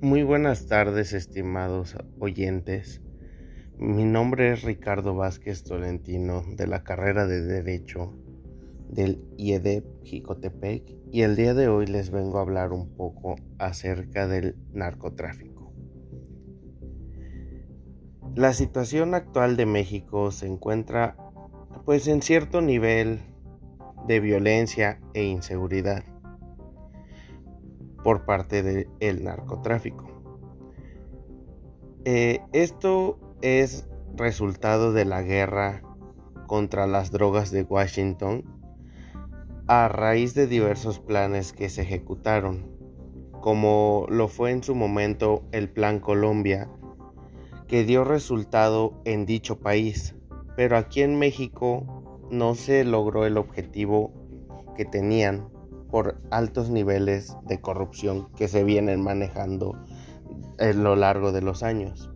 Muy buenas tardes, estimados oyentes. Mi nombre es Ricardo Vázquez Tolentino de la carrera de Derecho del IEDEP Jicotepec y el día de hoy les vengo a hablar un poco acerca del narcotráfico. La situación actual de México se encuentra pues en cierto nivel de violencia e inseguridad por parte del narcotráfico. Eh, esto es resultado de la guerra contra las drogas de Washington a raíz de diversos planes que se ejecutaron, como lo fue en su momento el Plan Colombia, que dio resultado en dicho país, pero aquí en México no se logró el objetivo que tenían por altos niveles de corrupción que se vienen manejando a lo largo de los años.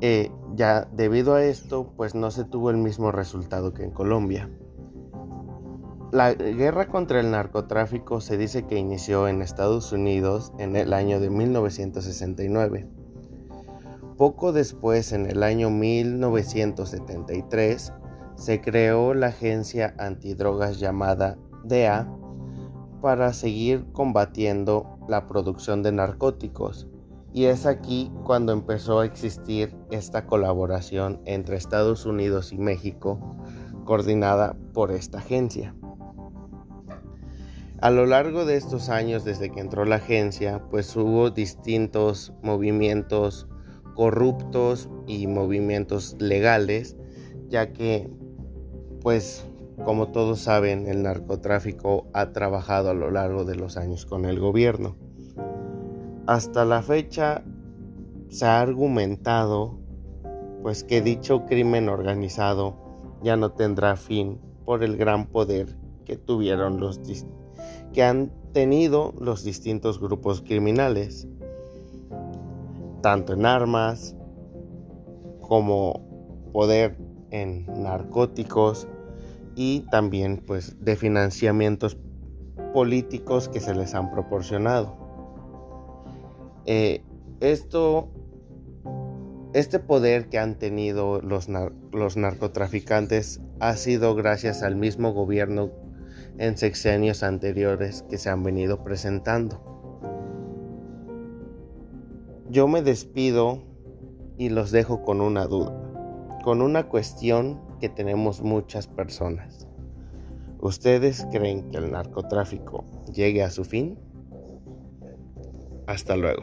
Eh, ya debido a esto, pues no se tuvo el mismo resultado que en Colombia. La guerra contra el narcotráfico se dice que inició en Estados Unidos en el año de 1969. Poco después, en el año 1973, se creó la agencia antidrogas llamada DEA para seguir combatiendo la producción de narcóticos. Y es aquí cuando empezó a existir esta colaboración entre Estados Unidos y México, coordinada por esta agencia. A lo largo de estos años desde que entró la agencia, pues hubo distintos movimientos corruptos y movimientos legales, ya que pues como todos saben, el narcotráfico ha trabajado a lo largo de los años con el gobierno. Hasta la fecha se ha argumentado pues que dicho crimen organizado ya no tendrá fin por el gran poder que tuvieron los que han tenido los distintos grupos criminales, tanto en armas como poder en narcóticos y también pues de financiamientos políticos que se les han proporcionado. Eh, esto, este poder que han tenido los, los narcotraficantes ha sido gracias al mismo gobierno en sexenios anteriores que se han venido presentando. Yo me despido y los dejo con una duda, con una cuestión que tenemos muchas personas. ¿Ustedes creen que el narcotráfico llegue a su fin? Hasta luego.